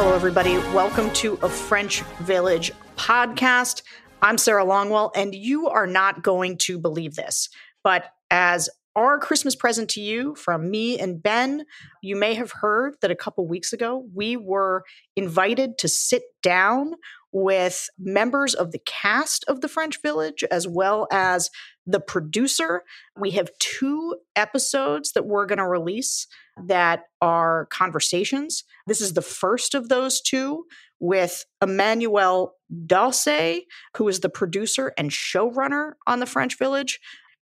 Hello, everybody. Welcome to a French Village podcast. I'm Sarah Longwell, and you are not going to believe this, but as our Christmas present to you from me and Ben, you may have heard that a couple weeks ago we were invited to sit down with members of the cast of The French Village as well as the producer. We have two episodes that we're going to release that are conversations. This is the first of those two with Emmanuel Dauce, who is the producer and showrunner on The French Village.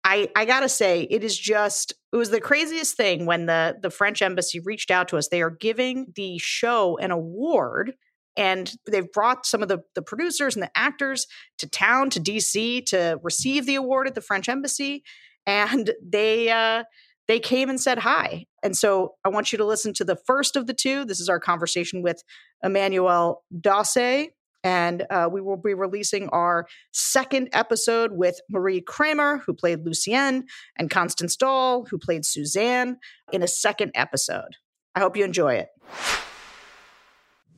I, I gotta say, it is just it was the craziest thing when the the French embassy reached out to us. They are giving the show an award and they've brought some of the, the producers and the actors to town to dc to receive the award at the french embassy and they uh, they came and said hi and so i want you to listen to the first of the two this is our conversation with emmanuel Dauce and uh, we will be releasing our second episode with Marie Kremer, who played Lucienne, and Constance Dolle, who played Suzanne, in a second episode. I hope you enjoy it.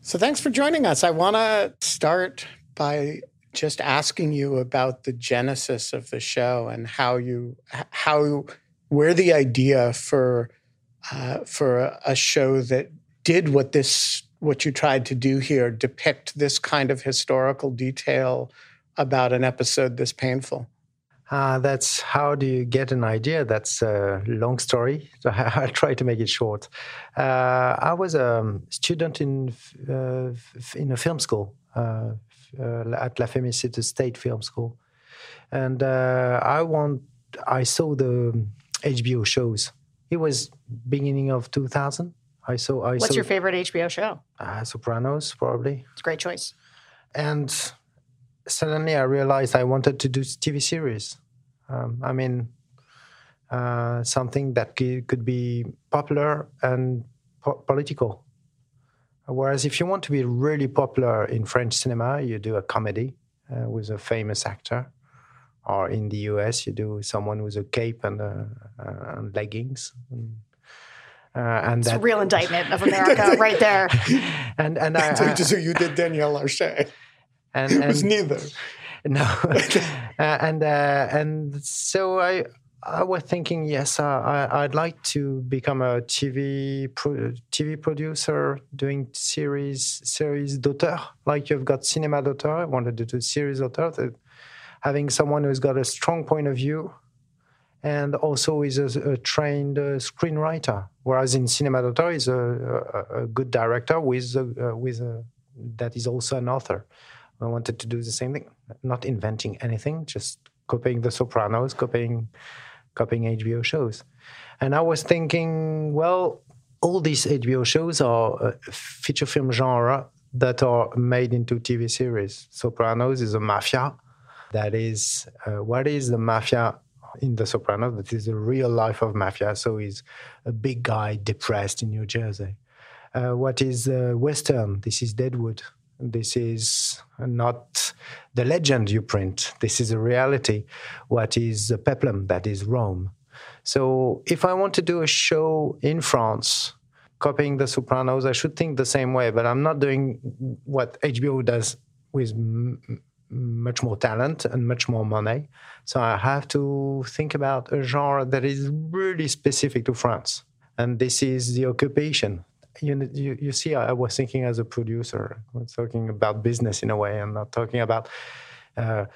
So, thanks for joining us. I want to start by just asking you about the genesis of the show and how you, how, where the idea for, uh, for a show that did what this what you tried to do here depict this kind of historical detail about an episode this painful? Uh, that's how do you get an idea? That's a long story. So I'll try to make it short. Uh, I was a student in uh, in a film school uh, uh, at La Fémis, State Film School, and uh, I want. I saw the HBO shows. It was beginning of 2000, I saw. I What's saw, your favorite HBO show? Uh, Sopranos, probably. It's a great choice. And suddenly, I realized I wanted to do TV series. Um, I mean, uh, something that could be popular and po- political. Whereas, if you want to be really popular in French cinema, you do a comedy uh, with a famous actor. Or in the US, you do someone with a cape and, uh, and leggings. And, uh, and it's that, a real indictment of America right there. And and I, I, so you did Daniel Larcher. And, and it was neither. No, uh, and uh, and so I I was thinking, yes, uh, I, would like to become a TV pro, TV producer, doing series series d'auteur, like you've got cinema d'auteur. I wanted to do series d'auteur, having someone who's got a strong point of view and also is a, a trained uh, screenwriter. Whereas in Cinema d'auteur is a, a, a, good director with a, with a, that is also an author. I wanted to do the same thing, not inventing anything, just copying The Sopranos, copying copying HBO shows. And I was thinking, well, all these HBO shows are feature film genre that are made into TV series. Sopranos is a mafia. That is, uh, what is the mafia in The Sopranos that is the real life of mafia. So he's a big guy depressed in New Jersey. Uh, what is uh, Western? This is Deadwood. This is not the legend you print. This is a reality. What is the Peplum? That is Rome. So if I want to do a show in France, copying The Sopranos, I should think the same way. But I'm not doing what HBO does with much more talent and much more money. So I have to think about a genre that is really specific to France. And this is the occupation. You, you, you see, I was thinking as a producer, I was talking about business in a way. I'm not talking about, uh,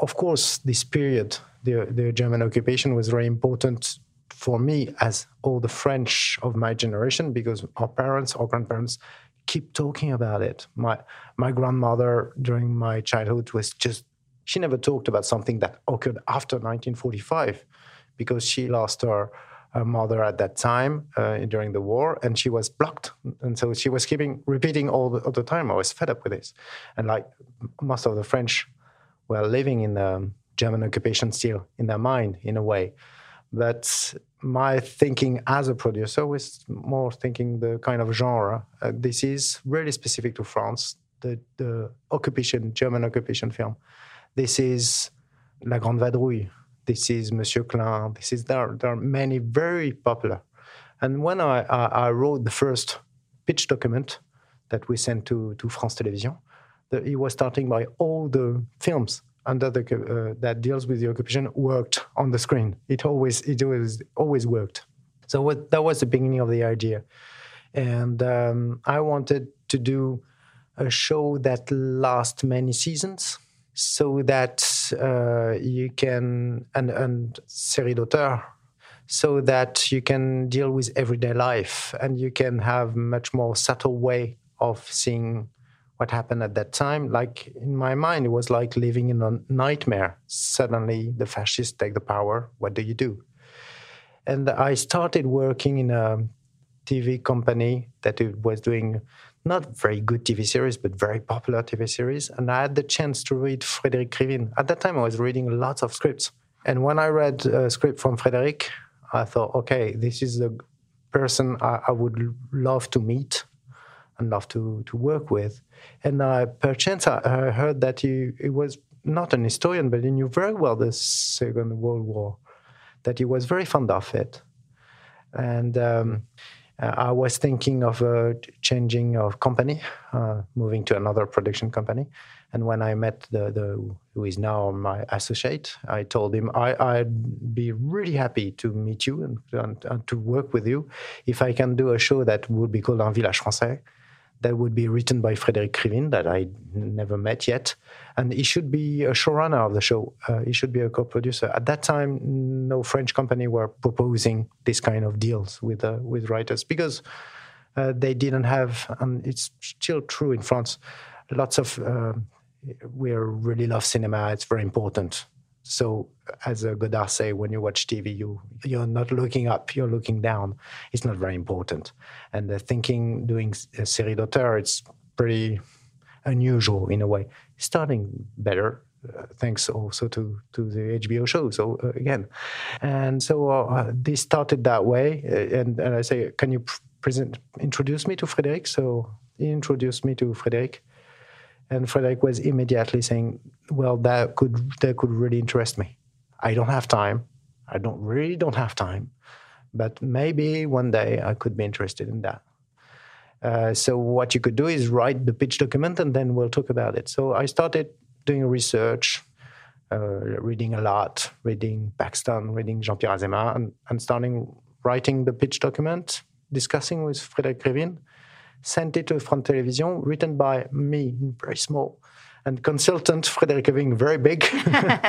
of course, this period, the, the German occupation was very important for me as all the French of my generation because our parents, our grandparents keep talking about it. My my grandmother during my childhood was just she never talked about something that occurred after 1945 because she lost her, her mother at that time uh, during the war and she was blocked. And so she was keeping repeating all the, all the time. I was fed up with this. And like most of the french were living in the german occupation still in their mind in a way. But my thinking as a producer was more thinking the kind of genre. Uh, this is really specific to France, the, the occupation, German occupation film. This is La Grande Vadrouille. This is Monsieur Klein. This is there. There are many very popular. And when I, I, I wrote the first pitch document, that we sent to, to France Television, he was starting by all the films under the uh, that deals with the occupation worked on the screen. It always it was always worked. So what, that was the beginning of the idea, and um, I wanted to do a show that lasts many seasons, so that uh, you can and and série d'auteur, so that you can deal with everyday life and you can have much more subtle way of seeing what happened at that time. Like in my mind, it was like living in a nightmare. Suddenly, the fascists take the power. What do you do? And I started working in a TV company that was doing not very good TV series, but very popular TV series. And I had the chance to read Frédéric Krivine. At that time, I was reading lots of scripts. And when I read a script from Frédéric, I thought, okay, this is the person I, I would love to meet love to, to work with. And uh, perchance I, I heard that he, he was not an historian, but he knew very well the Second World War, that he was very fond of it. And um, I was thinking of uh, changing of company, uh, moving to another production company. And when I met the, the who is now my associate, I told him I, would be really happy to meet you and, and, and, to work with you if I can do a show that would be called Un Village Français that would be written by Frédéric Krivine, that I never met yet. And he should be a showrunner of the show. Uh, he should be a co-producer. At that time, no French company were proposing this kind of deals with uh, with writers because uh, they didn't have, and it's still true in France. Lots of uh, we really love cinema. It's very important so, as Godard say, when you watch TV, you you're not looking up, you're looking down. It's not very important. And the thinking doing a série d'auteur, it's pretty unusual in a way. Starting better, uh, thanks also to to the HBO show. So uh, again, and so uh, this started that way. Uh, and, and I say, can you present introduce me to Frédéric? So he introduced me to Frédéric and Frédéric was immediately saying, "Well, that could that could really interest me. I don't have time. I don't really don't have time, but maybe one day I could be interested in that." Uh, so what you could do is write the pitch document, and then we'll talk about it. So I started doing research, uh, reading a lot, reading Paxton, reading Jean-Pierre Azéma, and, and starting writing the pitch document, discussing with Frédéric Krivine sent it to France Television, written by me, very small, and consultant Frédéric Krivine, very big.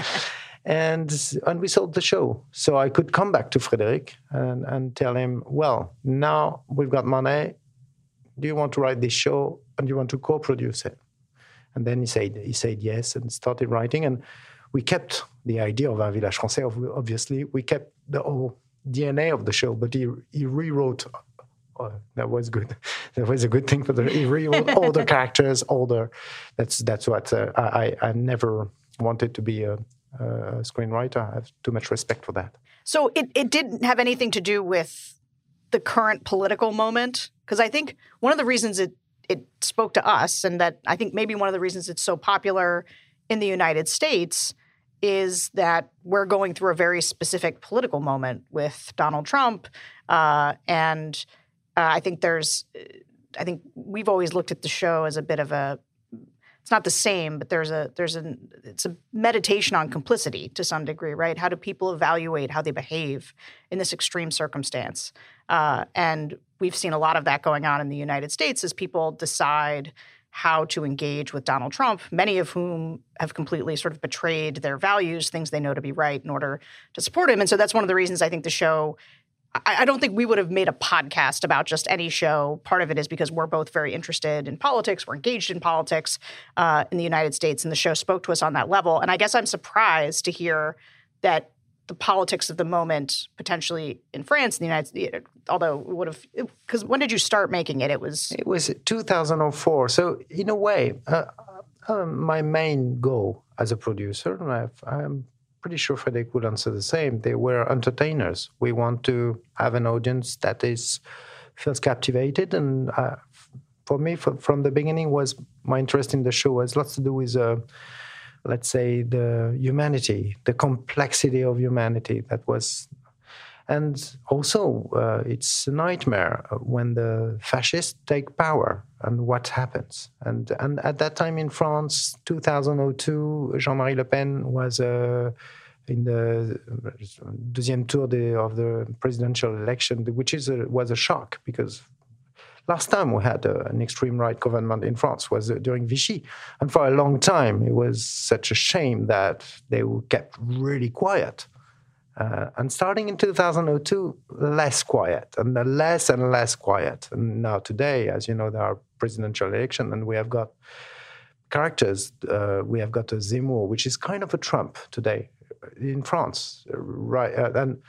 and and we sold the show. So I could come back to Frédéric and, and tell him, well, now we've got money. Do you want to write this show and do you want to co-produce it? And then he said he said yes and started writing. And we kept the idea of Un Village Français. Obviously, we kept the whole DNA of the show, but he he rewrote oh, that was good. That was a good thing for the real older characters, older. That's that's what uh, I I never wanted to be a, a, screenwriter. I have too much respect for that. So it it didn't have anything to do with the current political moment because I think one of the reasons it it spoke to us and that I think maybe one of the reasons it's so popular in the United States is that we're going through a very specific political moment with Donald Trump uh, and uh, I think there's, I think we've always looked at the show as a bit of a, it's not the same, but there's a there's a it's a meditation on complicity to some degree, right? How do people evaluate how they behave in this extreme circumstance? Uh, and we've seen a lot of that going on in the United States as people decide how to engage with Donald Trump, many of whom have completely sort of betrayed their values, things they know to be right, in order to support him. And so that's one of the reasons I think the show I, don't think we would have made a podcast about just any show. Part of it is because we're both very interested in politics. We're engaged in politics uh, in the United States, and the show spoke to us on that level. And I guess I'm surprised to hear that the politics of the moment potentially in France, in the United States, although we would have, because when did you start making it? It was it was 2004. So in a way, uh, uh, my main goal as a producer, and I'm pretty sure Frédéric would answer the same. They were entertainers. We want to have an audience that is feels captivated, and uh, for me, for, from the beginning, was my interest in the show has lots to do with, uh, let's say, the humanity, the complexity of humanity. That was, And also, uh, it's a nightmare when the fascists take power and what happens. And, and at that time in France, 2002, Jean Marie Le Pen was uh, in the deuxième tour of the presidential election, which is a, was a shock because last time we had uh, an extreme right government in France was uh, during Vichy, and for a long time it was such a shame that they kept really quiet. Uh, and starting in 2002, less quiet and less and less quiet. And now today, as you know, there are presidential election, and we have got characters. Uh, we have got a Zemmour, which is kind of a Trump today in France, right? Uh, and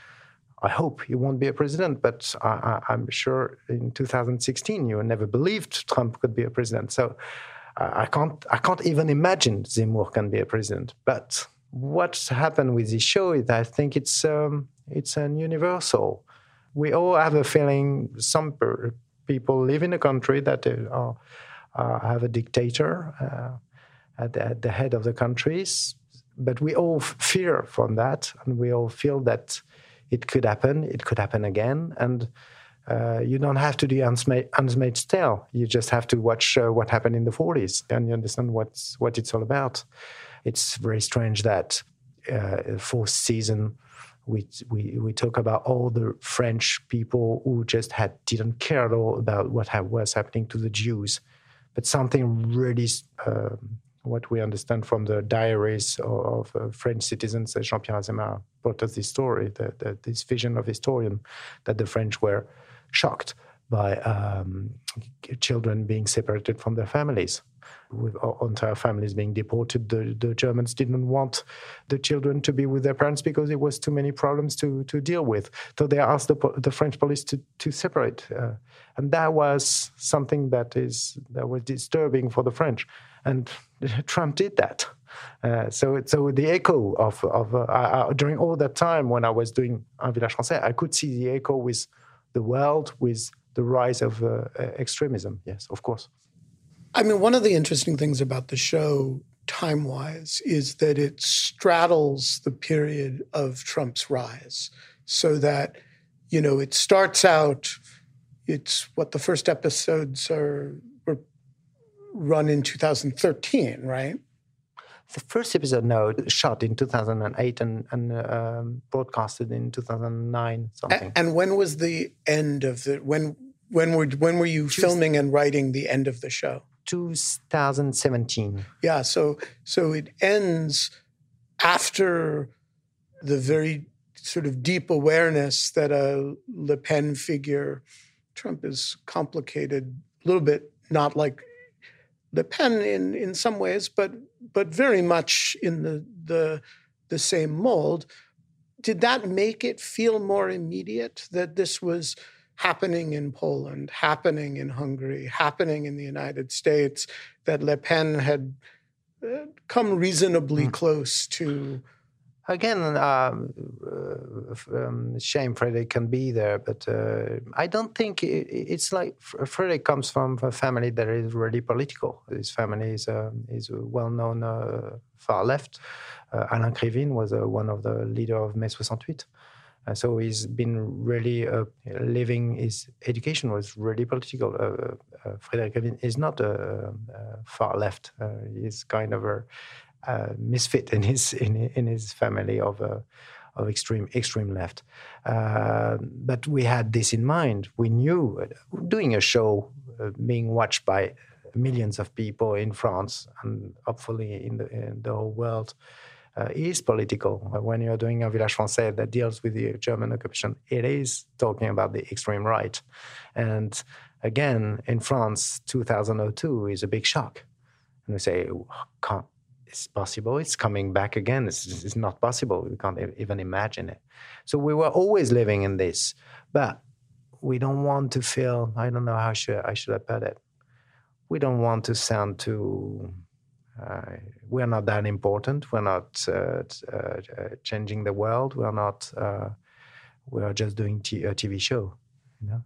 I hope he won't be a president, but I, am sure in 2016 you never believed Trump could be a president. So I can't, I can't even imagine Zemmour can be a president. But what's happened with this show is I think it's um, it's an universal. We all have a feeling. Some people live in a country that uh, uh, have a dictator uh, at, the, at, the, head of the countries, but we all fear from that, and we all feel that it could happen. It could happen again, and. Uh, you don't have to do Handmaid's Tale. You just have to watch what happened in the 40s, and you understand what's what it's all about it's very strange that uh, fourth season we, we we talk about all the French people who just had didn't care at all about what ha- was happening to the Jews, but something really. Uh, what we understand from the diaries of, of uh, French citizens, uh, Jean-Pierre Azéma brought us this story, the, this vision of historian, that the French were shocked by um, children being separated from their families with entire families being deported. The, the Germans didn't want the children to be with their parents because it was too many problems to, to deal with. So they asked the, the French police to, to separate. Uh, and that was something that is that was disturbing for the French. And Trump did that. Uh, so, so the echo of, of uh, during all that time when I was doing Un Village Français, I could see the echo with the world, with the rise of uh, extremism. Yes, of course. I mean, one of the interesting things about the show, time wise, is that it straddles the period of Trump's rise. So that, you know, it starts out, it's what the first episodes are were run in 2013, right? The first episode, no, shot in 2008 and, and um, broadcasted in 2009, something. And, and when was the end of the when when were when were you filming and writing the end of the show? 2017. Yeah, so so it ends after the very sort of deep awareness that a Le Pen figure, Trump is complicated, a little bit not like Le Pen in in some ways, but but very much in the the the same mold. Did that make it feel more immediate that this was happening in Poland, happening in Hungary, happening in the United States, that Le Pen had uh, come reasonably mm. close to. Again, um, uh, um, shame Frédéric can be there, but uh, I don't think it, it's like Frédéric comes from a family that is really political. His family is uh, is well known uh, far left. Uh, Alain Krivine was one of the leader of Mai 68. Uh, so he's been really uh, living his education was really political. Uh, uh Frédéric is not a, far left. Uh, he's kind of a, a, misfit in his in, in his family of uh, of extreme extreme left. but we had this in mind. We knew doing a show being watched by millions of people in France and hopefully in the, in the whole world uh, is political. When you're doing a Village Français that deals with the German occupation, it is talking about the extreme right. And again, in France, 2002 is a big shock. And we say, can't, it's possible, it's coming back again. It's, it's not possible. We can't even imagine it. So we were always living in this. But we don't want to feel, I don't know how should, I should have put it. We don't want to sound too uh, we're not that important. We're not uh, uh, changing the world. We're not. we are just doing t- a TV show. You know.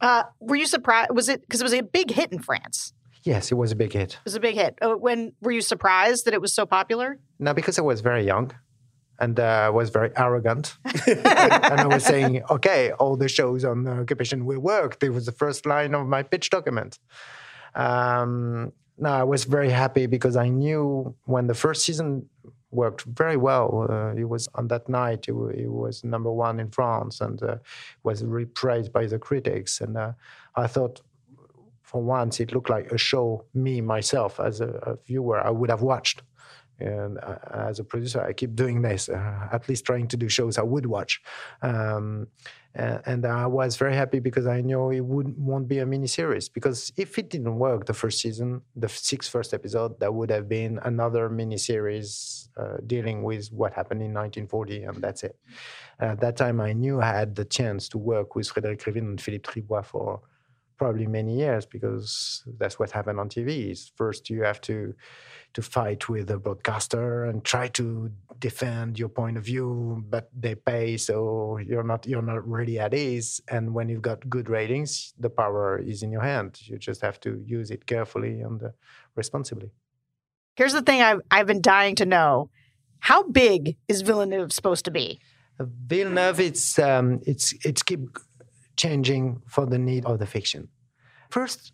Uh, were you surprised? Was it because it was a big hit in France? Yes, it was a big hit. It was a big hit. when were you surprised that it was so popular? No, because I was very young. and uh, was very arrogant. and I was saying, okay, all the shows on the occupation will work. It was the first line of my pitch document. Um, no, I was very happy because I knew when the first season worked very well. Uh, it was on that night. It, it, was number one in France and uh, was praised by the critics. And uh, I thought, for once, it looked like a show me myself as a, a viewer I would have watched. And uh, as a producer, I keep doing this, uh, at least trying to do shows I would watch. Um, and, I was very happy because I know it would won't be a mini series. Because if it didn't work the first season, the six first episode, that would have been another mini series uh, dealing with what happened in 1940, and that's it. At that time, I knew I had the chance to work with Frédéric Krivine and Philippe Triboit for probably many years because that's what happened on TV. Is first you have to to fight with the broadcaster and try to defend your point of view, but they pay, so you're not you're not really at ease. And when you've got good ratings, the power is in your hand. You just have to use it carefully and uh, responsibly. Here's the thing I've I've been dying to know: How big is Villeneuve supposed to be? Villeneuve, it's um, it's it's keep changing for the need of the fiction. First,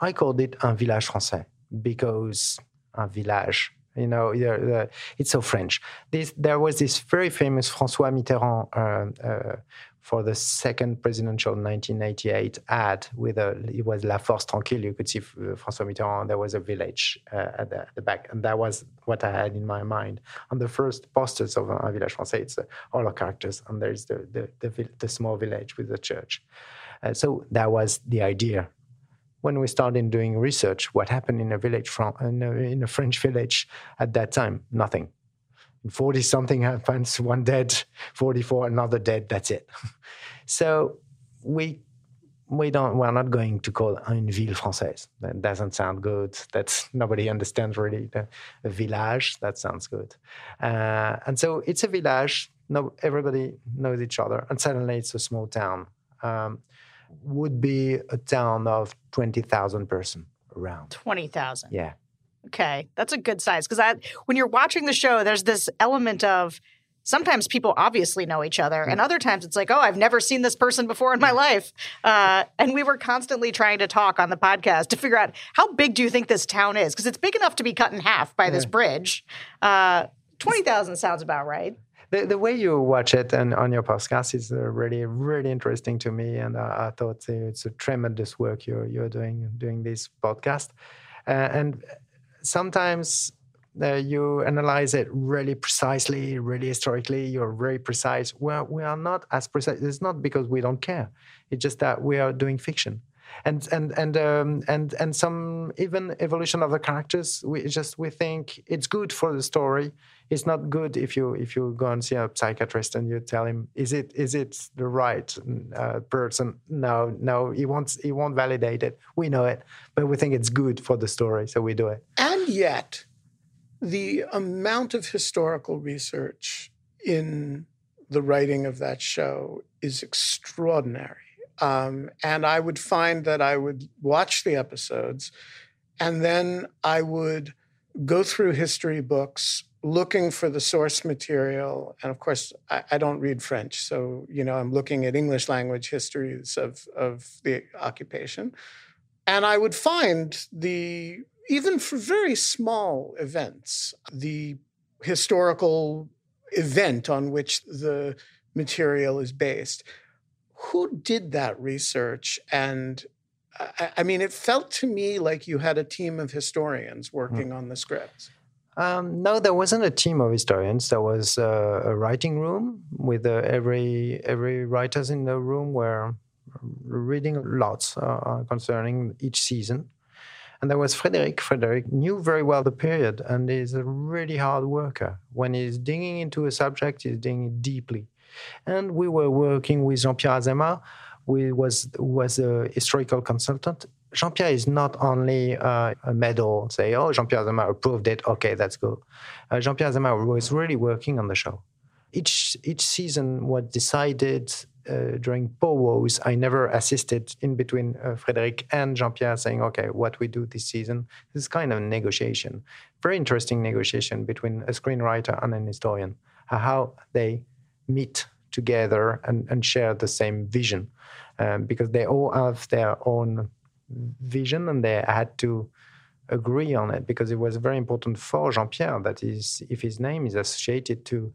I called it un village français because un village. You know, it's so French. This, there was this very famous François Mitterrand uh, uh, for the second presidential 1988 ad with a it was La Force Tranquille. You could see uh, François Mitterrand. There was a village uh, at the, the, back, and that was what I had in my mind. On the first posters of Un Village Français, it's uh, all our characters, and there's the the, the, the small village with the church. Uh, so that was the idea when we started doing research, what happened in a village from in a, in a French village at that time? Nothing. 40 something happens, one dead, 44 another dead, that's it. so we we don't we're not going to call une ville française. That doesn't sound good. That's nobody understands really the, a village. That sounds good. Uh, and so it's a village. No, everybody knows each other, and suddenly it's a small town. Um, would be a town of 20,000 person around. 20,000. Yeah. Okay, that's a good size because when you're watching the show, there's this element of sometimes people obviously know each other, and mm. other times it's like, oh, I've never seen this person before in my life. Uh, and we were constantly trying to talk on the podcast to figure out how big do you think this town is because it's big enough to be cut in half by yeah. this bridge. Uh, Twenty thousand sounds about right the, the way you watch it and on your podcast is uh, really really interesting to me, and I, I thought it's a tremendous work you're you're doing doing this podcast, uh, and sometimes uh, you analyze it really precisely, really historically. You're very precise. Well, we are not as precise. It's not because we don't care. It's just that we are doing fiction and and and um, and and some even evolution of the characters. We just we think it's good for the story. It's not good if you if you go and see a psychiatrist and you tell him is it is it the right uh, person? No, no, he wants he won't validate it. We know it, but we think it's good for the story, so we do it. And yet, the amount of historical research in the writing of that show is extraordinary. Um, and I would find that I would watch the episodes and then I would go through history books looking for the source material. And of course, I, I, don't read French. So, you know, I'm looking at English language histories of, of the occupation. And I would find the, even for very small events, the historical event on which the material is based who did that research and I, I, mean it felt to me like you had a team of historians hmm. working mm. on the scripts um, no there wasn't a team of historians there was uh, a writing room with uh, every every writers in the room were reading lots uh, concerning each season and there was Frédéric. Frédéric knew very well the period and is a really hard worker. When he's digging into a subject, he's digging deeply. And we were working with Jean-Pierre Azéma, who was, was a historical consultant. Jean-Pierre is not only uh, a medal, say, oh, Jean-Pierre Azéma approved it, okay, that's good. Uh, Jean-Pierre Azéma was really working on the show. Each, each season was decided uh, during powwows. I never assisted in between uh, Frédéric and Jean-Pierre saying, okay, what we do this season. This is kind of negotiation, very interesting negotiation between a screenwriter and an historian how they meet together and, and share the same vision, um, because they all have their own vision and they had to agree on it because it was very important for Jean Pierre that is if his name is associated to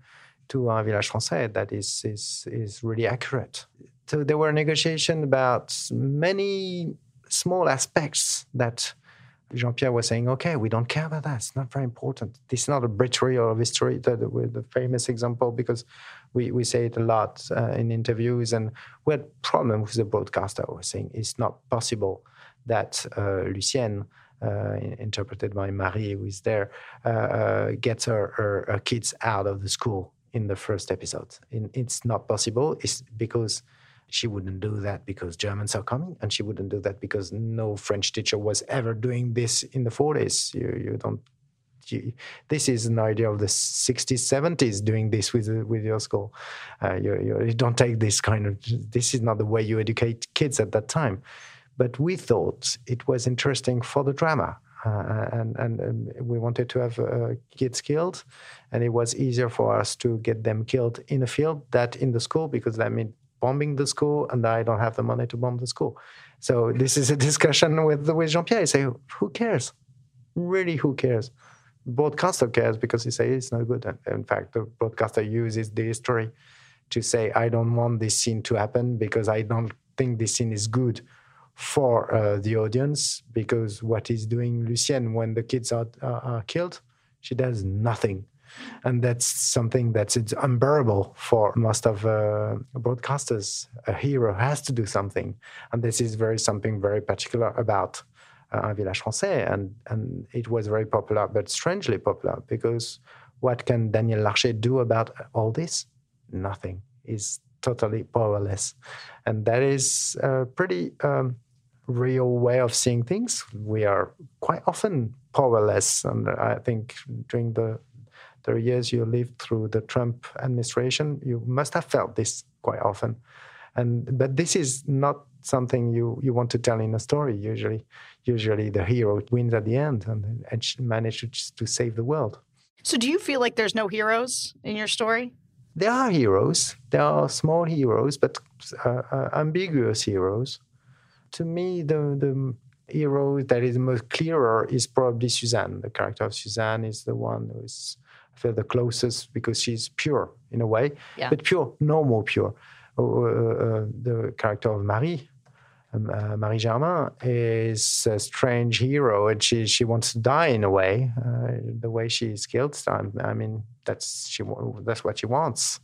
to un village français that is is is really accurate. So there were negotiations about many small aspects that Jean Pierre was saying, okay, we don't care about that. It's not very important. This is not a betrayal of history, the, the, famous example, because we, we say it a lot uh, in interviews. And we had problem with the broadcaster was saying it's not possible that uh, Lucienne, uh, interpreted by Marie, who is there, uh, uh, gets her, her, her, kids out of the school in the first episode. In, it's not possible. It's because she wouldn't do that because Germans are coming, and she wouldn't do that because no French teacher was ever doing this in the 40s. You, you don't. You, this is an idea of the 60s, 70s doing this with with your school. Uh, you, you, don't take this kind of. This is not the way you educate kids at that time. But we thought it was interesting for the drama. Uh, and, and, and, we wanted to have uh, kids killed, and it was easier for us to get them killed in a field than in the school because that meant bombing the school, and I don't have the money to bomb the school. So this is a discussion with with Jean Pierre. I say, who cares? Really, who cares? Broadcaster cares because he says it's not good. In fact, the broadcaster uses the history to say, I don't want this scene to happen because I don't think this scene is good for uh, the audience because what is doing Lucienne when the kids are, are killed, she does nothing and that's something that's it's unbearable for most of uh, broadcasters. A hero has to do something, and this is very something very particular about uh, Un Village Français, and and it was very popular, but strangely popular because what can Daniel Larcher do about all this? Nothing. He's totally powerless, and that is a pretty. Um, real way of seeing things. We are quite often powerless, and I think during the the years you lived through the Trump administration, you must have felt this quite often. And but this is not something you, you want to tell in a story. Usually, usually the hero wins at the end and, and manages to save the world. So, do you feel like there's no heroes in your story? There are heroes. There are small heroes, but uh, uh, ambiguous heroes. To me, the the hero that is most clearer is probably Suzanne. The character of Suzanne is the one who is feel the closest because she's pure in a way, yeah. but pure, normal pure. Uh, uh, the character of Marie, um, uh, Marie Germain, is a strange hero, and she she wants to die in a way. Uh, the way she is killed, I mean, that's she that's what she wants.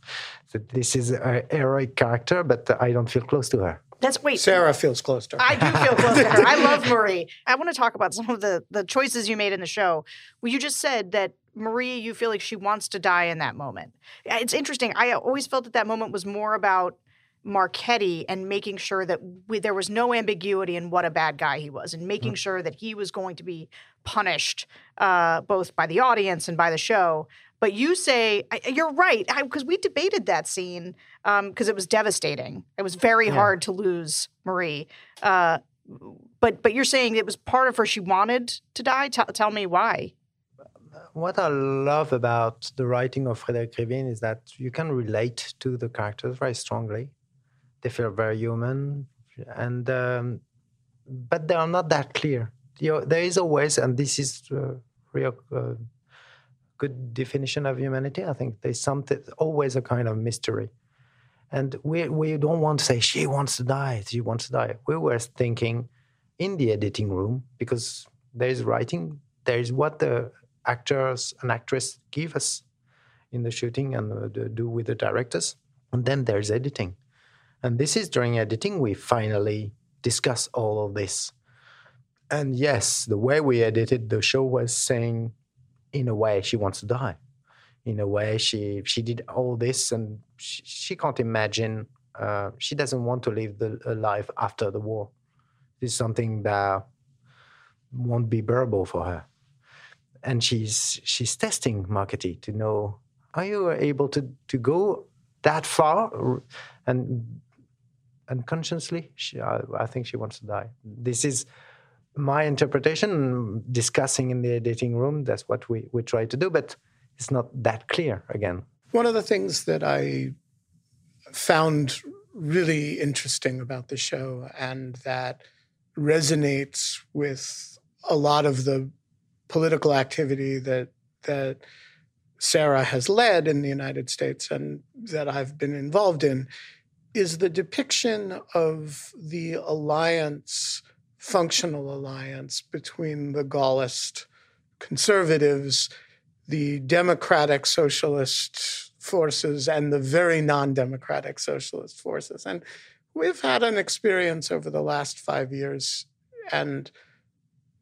So this is a heroic character, but I don't feel close to her. That's wait. Sarah feels close to her. I do feel close to her. I love Marie. I want to talk about some of the the choices you made in the show. Well, you just said that Marie, you feel like she wants to die in that moment. It's interesting. I always felt that that moment was more about Marchetti and making sure that we, there was no ambiguity in what a bad guy he was, and making mm-hmm. sure that he was going to be punished uh, both by the audience and by the show. But you say you're right because we debated that scene because um, it was devastating. It was very yeah. hard to lose Marie. Uh, but but you're saying it was part of her. She wanted to die. T- tell me why what I love about the writing of Frédéric Krivine is that you can relate to the characters very strongly. They feel very human, and um, but they are not that clear. You know, there is always, and this is a real uh, good definition of humanity. I think there's something always a kind of mystery, and we we don't want to say she wants to die, she wants to die. We were thinking in the editing room because there is writing, there is what the actors and actress give us in the shooting and uh, do with the directors. And then there's editing. And this is during editing we finally discuss all of this. And yes, the way we edited the show was saying, in a way, she wants to die. In a way, she she did all this, and she, she can't imagine. Uh, she doesn't want to live the life after the war. This is something that won't be bearable for her and she's she's testing Marchetti to know are you able to to go that far and unconsciously she, I, I, think she wants to die this is my interpretation discussing in the editing room that's what we, we try to do but it's not that clear again. One of the things that I found really interesting about the show and that resonates with a lot of the political activity that that Sarah has led in the United States and that I've been involved in is the depiction of the alliance, functional alliance between the Gaullist conservatives, the democratic socialist forces, and the very non democratic socialist forces. And we've had an experience over the last five years and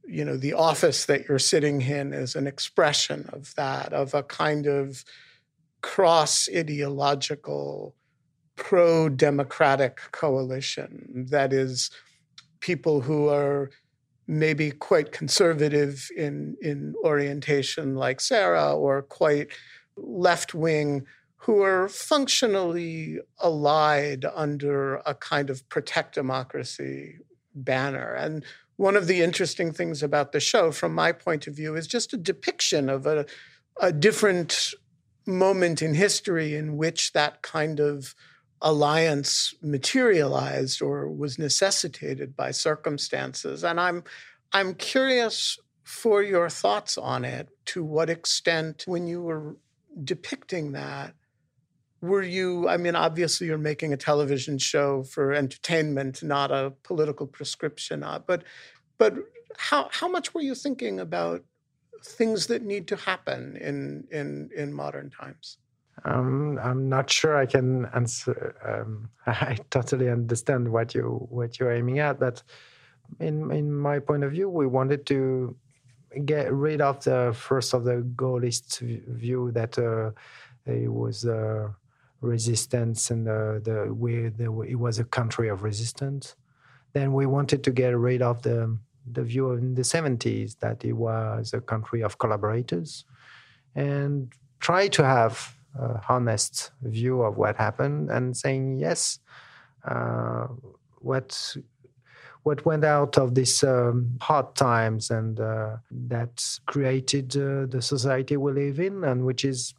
you know the office that you're sitting in is an expression of that of a kind of cross ideological pro democratic coalition that is people who are maybe quite conservative in in orientation like Sarah or quite left wing who are functionally allied under a kind of protect democracy banner. And one of the interesting things about the show, from my point of view, is just a depiction of a, a different moment in history in which that kind of alliance materialized or was necessitated by circumstances. And I'm I'm curious for your thoughts on it. To what extent, when you were depicting that, were you i mean obviously you're making a television show for entertainment not a political prescription uh, but but how how much were you thinking about things that need to happen in in in modern times um, I'm not sure I can answer. Um, I totally understand what you what you're aiming at, but in in my point of view, we wanted to get rid of the first of the Gaullist view that uh, it was uh, resistance and the, the way the, it was a country of resistance. Then we wanted to get rid of the the view in the 70s that it was a country of collaborators and try to have a honest view of what happened and saying yes uh, what what went out of these um, hard times and uh, that created uh, the society we live in and which is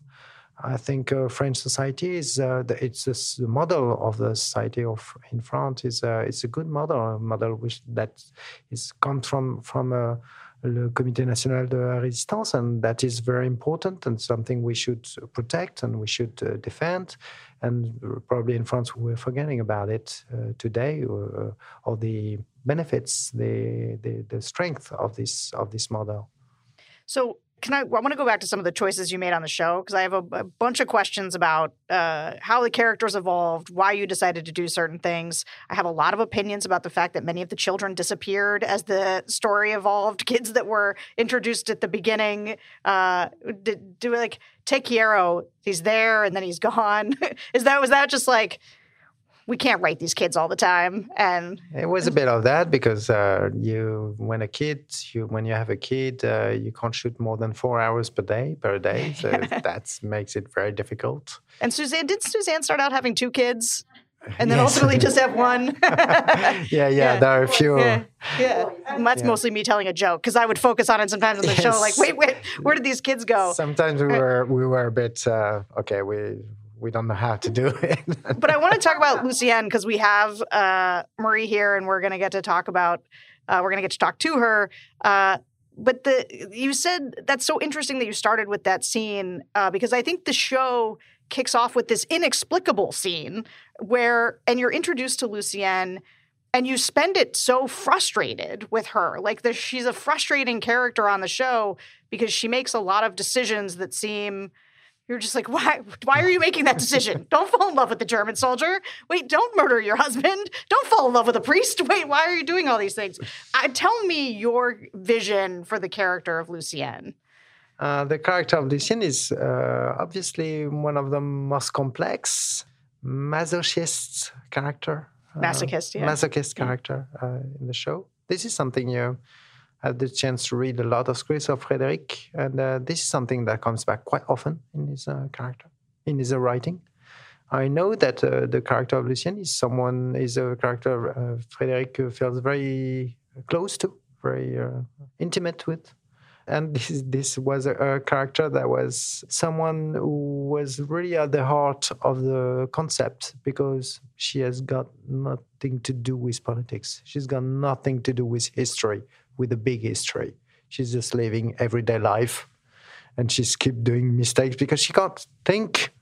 I think uh, French society is uh, the, it's the model of the society of in France is uh, it's a good model, a model which that is comes from from uh, le Comité National de la Résistance, and that is very important and something we should protect and we should uh, defend. And probably in France we're forgetting about it uh, today, uh, all the benefits, the, the the strength of this of this model. So can I? I want to go back to some of the choices you made on the show because I have a, a, bunch of questions about uh, how the characters evolved, why you decided to do certain things. I have a lot of opinions about the fact that many of the children disappeared as the story evolved. Kids that were introduced at the beginning, uh, do like Takeiro, he's there and then he's gone. Is that was that just like? We can't write these kids all the time and it was a bit of that because uh, you when a kid you when you have a kid uh, you can't shoot more than four hours per day per day so that makes it very difficult and suzanne did suzanne start out having two kids and then yes. ultimately just have one. yeah, yeah, yeah, there are a few. Yeah, yeah. that's yeah. mostly me telling a joke because I would focus on it sometimes on the yes. show. Like, wait, wait, where did these kids go? Sometimes we were we were a bit uh, okay. We we don't know how to do it. but I want to talk about Lucienne because we have uh, Marie here, and we're going to get to talk about. Uh, we're going to get to talk to her. Uh, but the you said that's so interesting that you started with that scene uh, because I think the show kicks off with this inexplicable scene where, and you're introduced to Lucienne. And you spend it so frustrated with her. Like the, she's a frustrating character on the show because she makes a lot of decisions that seem you're just like, why? Why are you making that decision? don't fall in love with the German soldier. Wait, don't murder your husband. Don't fall in love with a priest. Wait, why are you doing all these things? Uh, tell me your vision for the character of Lucienne. Uh, the character of Lucienne is uh, obviously one of the most complex masochist character. Uh, masochist, yeah. Masochist character uh, in the show. This is something you had the chance to read a lot of scripts of Frédéric, and uh, this is something that comes back quite often in his uh, character, in his uh, writing. I know that uh, the character of Lucien is someone is a character uh, Frédéric feels very close to, very uh, intimate with, and this, this was a, a, character that was someone who was really at the heart of the concept because she has got nothing to do with politics. She's got nothing to do with history with a big history. She's just living everyday life and she's keep doing mistakes because she can't think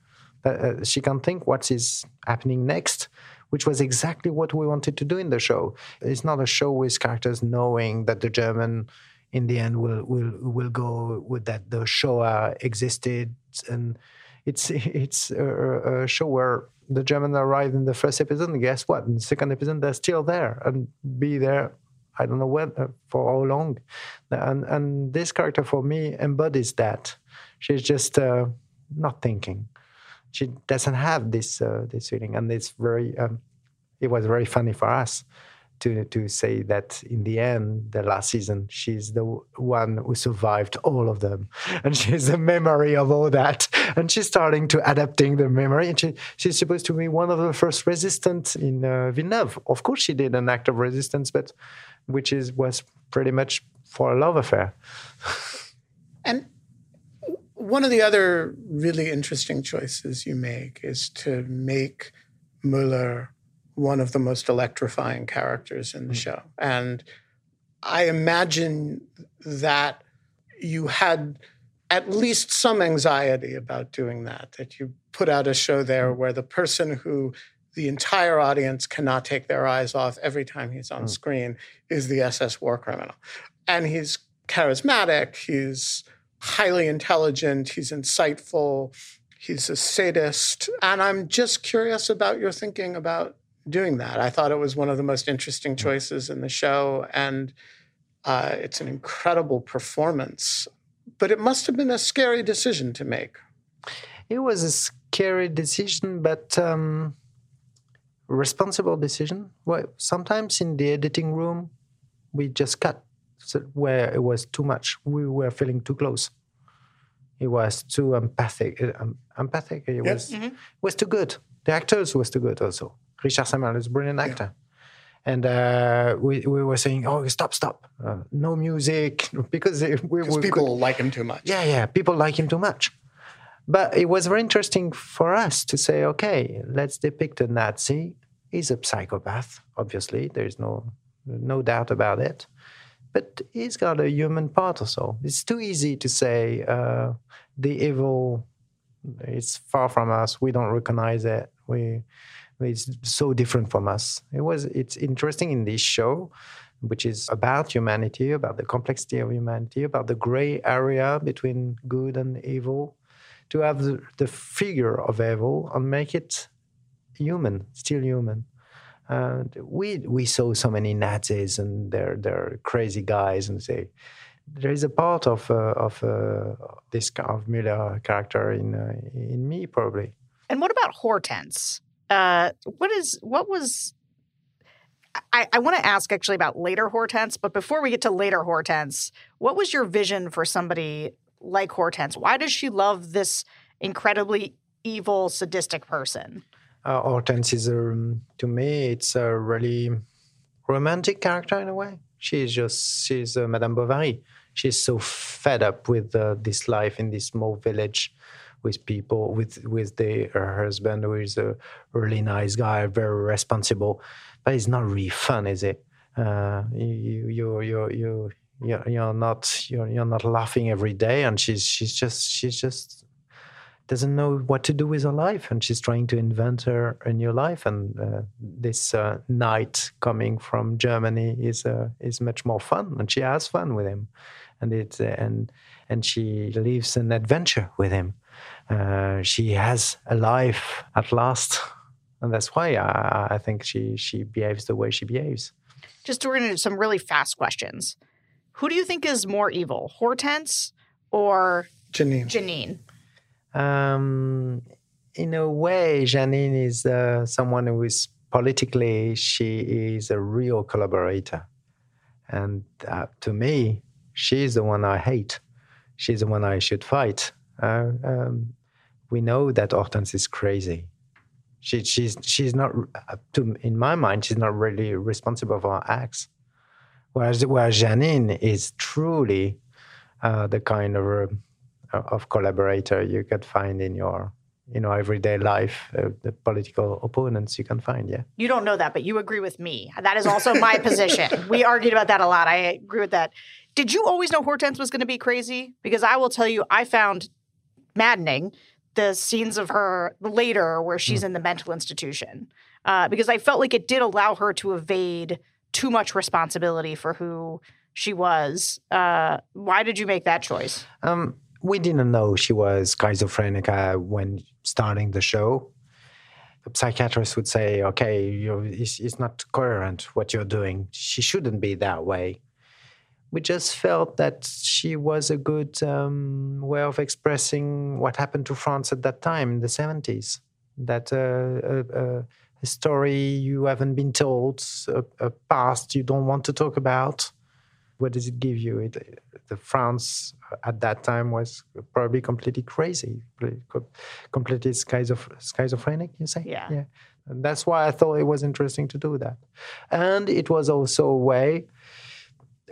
uh, uh she can't think what is happening next which was exactly what we wanted to do in the show. It's not a show with characters knowing that the german in the end will will will go with that the Shoah existed and it's it's a, a, show where the Germans arrived in the first episode and guess what? In the second episode they're still there and be there I don't know when uh, for how long. And and this character for me embodies that. She's just uh, not thinking. She doesn't have this uh, this feeling. And it's very um, it was very funny for us to to say that in the end, the last season, she's the one who survived all of them, and she's the memory of all that, and she's starting to adapting the memory, and she, she's supposed to be one of the first resistance in uh, Villeneuve. Of course, she did an act of resistance, but which is was pretty much for a love affair. and one of the other really interesting choices you make is to make Mueller one of the most electrifying characters in the mm. show. And I imagine that you had at least some anxiety about doing that, that you put out a show there mm. where the person who the entire audience cannot take their eyes off every time he's on mm. screen is the SS war criminal. And he's charismatic, he's highly intelligent, he's insightful, he's a sadist. And I'm just curious about your thinking about doing that. I thought it was one of the most interesting choices in the show, and uh, it's an incredible performance. But it must have been a scary decision to make. It was a scary decision, but um, responsible decision. Well, sometimes in the editing room, we just cut where it was too much. We were feeling too close. It was too empathic. Um, empathic. It was. Mm-hmm. Was too good. The actors was too good also. Richard Sammel is a brilliant actor. Yeah. And uh, we, we were saying, oh, stop, stop. Uh, no music. Because we, we people could, like him too much. Yeah, yeah. People like him too much. But it was very interesting for us to say, okay, let's depict a Nazi. He's a psychopath, obviously. There's no, no doubt about it. But he's got a human part or so. It's too easy to say uh, the evil is far from us. We don't recognize it. We it's so different from us. It was it's interesting in this show, which is about humanity, about the complexity of humanity, about the gray area between good and evil, to have the, the figure of evil and make it human, still human. And we we saw so many Nazis and they're they're crazy guys and say there is a part of uh, of uh, this kind of Mueller character in uh, in me probably. And what about Hortense? Uh, what is what was I, I want to ask actually about later Hortense, but before we get to later Hortense, what was your vision for somebody like Hortense? Why does she love this incredibly evil, sadistic person? Uh, Hortense is, um, to me, it's a really romantic character in a way. She's just, she's uh, Madame Bovary. She's so fed up with uh, this life in this small village with people with with the her husband who is a really nice guy very responsible but it's not really fun is it uh, you you you you you're, you're not you're, you're not laughing every day and she's she's just she's just doesn't know what to do with her life and she's trying to invent her a new life and uh, this uh, knight coming from Germany is uh, is much more fun and she has fun with him and it's uh, and and she lives an adventure with him uh, she has a life at last, and that's why I, I think she she behaves the way she behaves. Just we're going to do some really fast questions. Who do you think is more evil, Hortense or Janine? Janine. Um, in a way, Janine is uh, someone who is politically she is a real collaborator, and uh, to me, she's the one I hate. She's the one I should fight uh, um, we know that Hortense is crazy. She, she's she's not to in my mind she's not really responsible for her acts, whereas whereas Janine is truly uh, the kind of uh, of collaborator you could find in your you know everyday life uh, the political opponents you can find yeah. You don't know that but you agree with me. That is also my position. We argued about that a lot. I agree with that. Did you always know hortense was going to be crazy? Because i will tell you i found maddening the scenes of her later where she's mm. in the mental institution uh, because i felt like it did allow her to evade too much responsibility for who she was. Uh, why did you make that choice? Um, we didn't know she was schizophrenic uh, when starting the show. The psychiatrist would say, "Okay, it's, it's not coherent what you're doing. She shouldn't be that way." We just felt that she was a good um, way of expressing what happened to France at that time in the 70s. That uh, a, a, story you haven't been told, a, a past you don't want to talk about what does it give you? It, the France at that time was probably completely crazy, completely schizophrenic. You say, yeah, yeah. And that's why I thought it was interesting to do that, and it was also a way.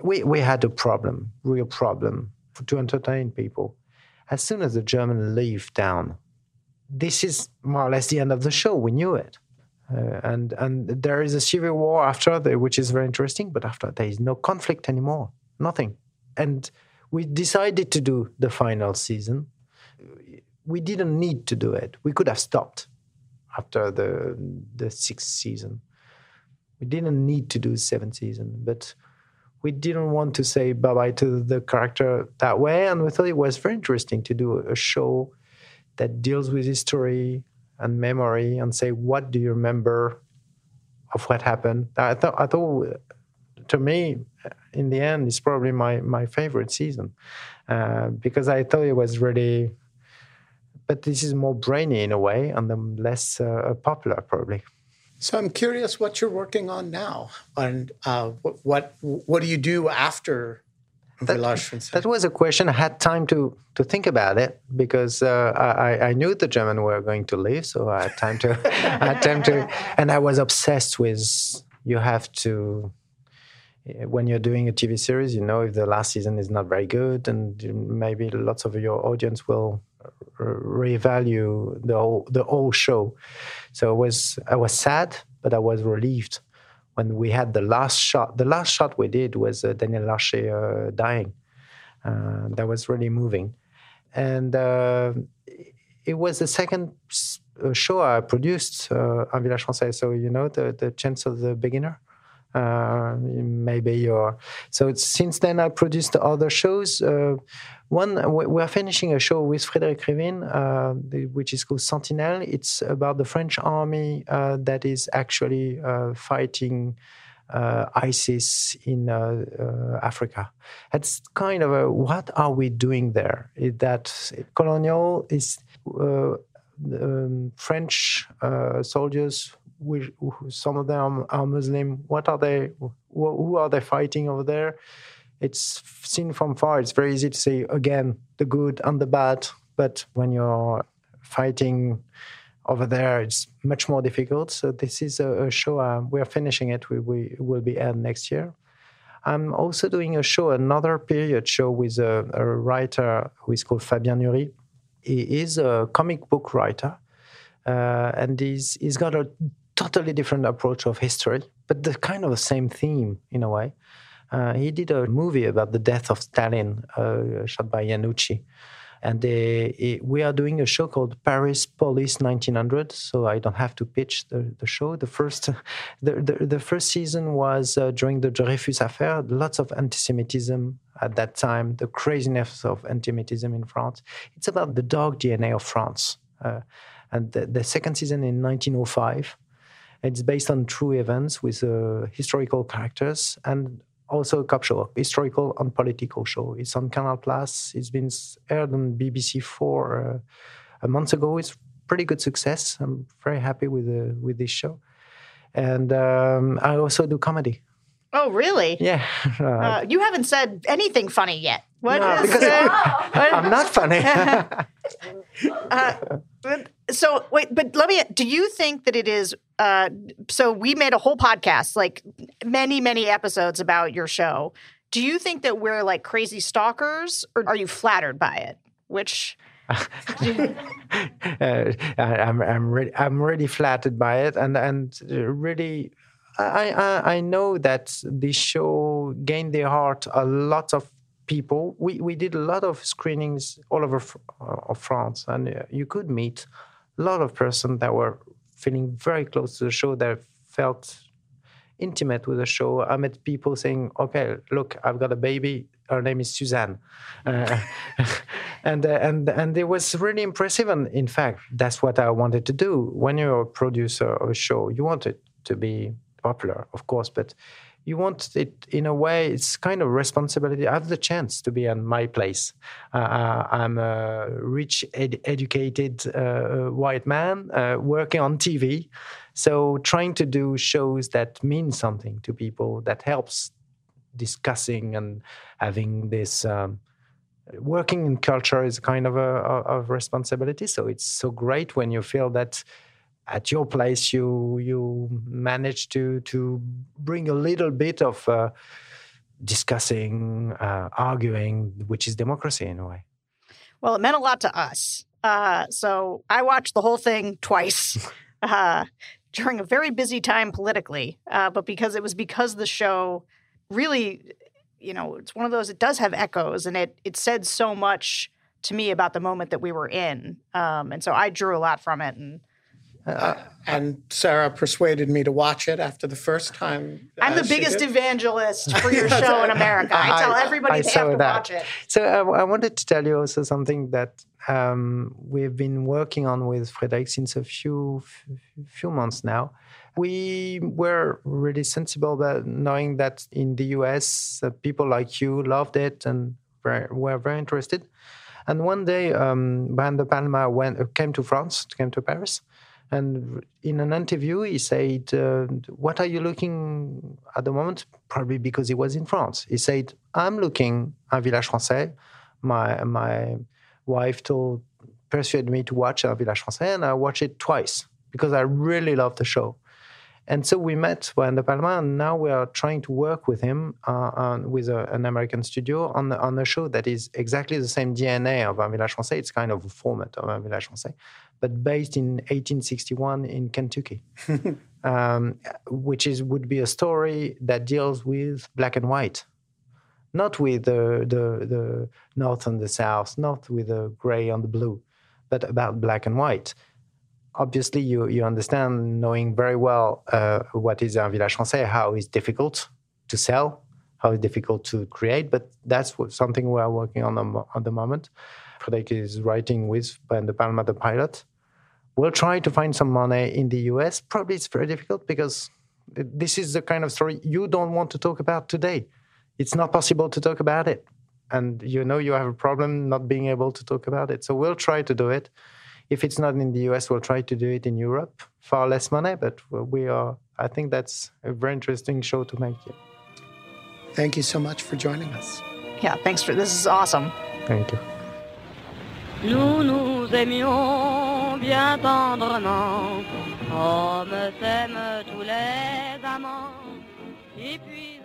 We we had a problem, real problem, to entertain people. As soon as the German leave town, this is more or less the end of the show. We knew it. Uh, and and there is a civil war after, the, which is very interesting. But after there is no conflict anymore, nothing. And we decided to do the final season. We didn't need to do it. We could have stopped after the the sixth season. We didn't need to do seventh season, but we didn't want to say bye bye to the character that way. And we thought it was very interesting to do a show that deals with history and memory and say, what do you remember of what happened? I thought, I thought to me, in the end, it's probably my, my favorite season uh, because I thought it was really, but this is more brainy in a way and less uh, popular probably. So I'm curious what you're working on now, and uh, what what do you do after that, that was a question. I had time to to think about it because uh, I, I knew the German were going to leave, so I had time to I had time to, and I was obsessed with. You have to when you're doing a TV series, you know if the last season is not very good, and maybe lots of your audience will revalue the whole the whole show. So it was I was sad, but I was relieved when we had the last shot. The last shot we did was uh, Daniel Larcher uh, dying. Uh, that was really moving, and uh, it was the second uh, show I produced, uh, Un Village Français. So you know the the chance of the beginner. Uh, maybe you're so since then I produced other shows. Uh, one we are finishing a show with Frédéric Krivine, uh, which is called Sentinel. It's about the French army uh, that is actually uh, fighting. ISIS in Africa. It's kind of a what are we doing there? Is that colonial is um, French soldiers some of them are Muslim. What are they? Who are they fighting over there? It's seen from far. It's very easy to say again the good and the bad, but when you're fighting over there, it's much more difficult. So this is a, a show. Uh, we are finishing it. We, we will be aired next year. I'm also doing a show, another period show with a, a writer who is called Fabien Nury. He is a comic book writer, uh, and he's he's got a totally different approach of history, but the kind of the same theme in a way. Uh, he did a movie about the death of Stalin, uh, shot by Iannucci. And they, we are doing a show called Paris Police 1900. So I don't have to pitch the, the show. The first, the, the, the first season was uh, during the Dreyfus affair. Lots of anti-Semitism at that time. The craziness of anti-Semitism in France. It's about the dog DNA of France. Uh, and the, the second season in 1905 it's based on true events with uh, historical characters and also a cop show, historical and political show. It's on Canal Plus. It's been aired on BBC Four uh, a month ago. It's pretty good success. I'm very happy with uh, with this show, and um, I also do comedy. Oh, really? Yeah. Uh, you haven't said anything funny yet. What no, because I'm not funny. uh, so wait, but let me. Do you think that it is? Uh, so we made a whole podcast, like many, many episodes about your show. Do you think that we're like crazy stalkers, or are you flattered by it? Which uh, I'm I'm really I'm really flattered by it, and and really, I, I I know that this show gained the heart a lot of people. We we did a lot of screenings all over uh, France, and uh, you could meet a lot of persons that were feeling very close to the show that felt intimate with the show. I met people saying, "Okay, look, I've got a baby. Her name is Suzanne," uh, and uh, and and it was really impressive. And in fact, that's what I wanted to do. When you're a producer of a show, you want it to be popular, of course, but you want it in a way it's kind of responsibility. I have the chance to be in my place. Uh, uh i'm a rich ed- educated uh, white man uh, working on tv so trying to do shows that mean something to people that helps discussing and having this um, working in culture is kind of a of responsibility. So it's so great when you feel that at your place you you manage to to bring a little bit of uh, discussing uh, arguing which is democracy in a way. Well it meant a lot to us. Uh, so i watched the whole thing twice uh, during a very busy time politically uh, but because it was because the show really you know it's one of those it does have echoes and it it said so much to me about the moment that we were in. Um, and so i drew a lot from it and uh, and Sarah persuaded me to watch it after the first time. I'm the biggest evangelist for your show in America. I, I tell everybody I, they have to that. watch it. So uh, I wanted to tell you also something that um, we've been working on with Frédéric since a few few months now. We were really sensible about knowing that in the US, uh, people like you loved it and were, were very interested. And one day, um, Brian De Palma went, came to France, came to Paris, and in an interview, he said, uh, What are you looking at the moment? Probably because he was in France. He said, I'm looking at Village Français. My, my wife told, persuaded me to watch Un Village Français, and I watched it twice because I really love the show. And so we met De Palma, and now we are trying to work with him uh, on, with a, an American studio on, the, on a show that is exactly the same DNA of Un Village Français. It's kind of a format of Un Village Français, but based in 1861 in Kentucky, um, which is would be a story that deals with black and white, not with the, the, the north and the south, not with the gray and the blue, but about black and white obviously you, you understand knowing very well uh, what is un village français, how it's difficult to sell, how it's difficult to create, but that's what, something we are working on at the moment. Frédéric is writing with Ben De Palma, the pilot. We'll try to find some money in the US. Probably it's very difficult because this is the kind of story you don't want to talk about today. It's not possible to talk about it. And you know you have a problem not being able to talk about it. So we'll try to do it if it's not in the US, we'll try to do it in Europe. Far less money, but we are. I think that's a very interesting show to make. Yeah. Thank you so much for joining us. Yeah, thanks for this is awesome. Thank you. Nous nous aimions bien tendrement, comme s'aiment tous les amants. Et puis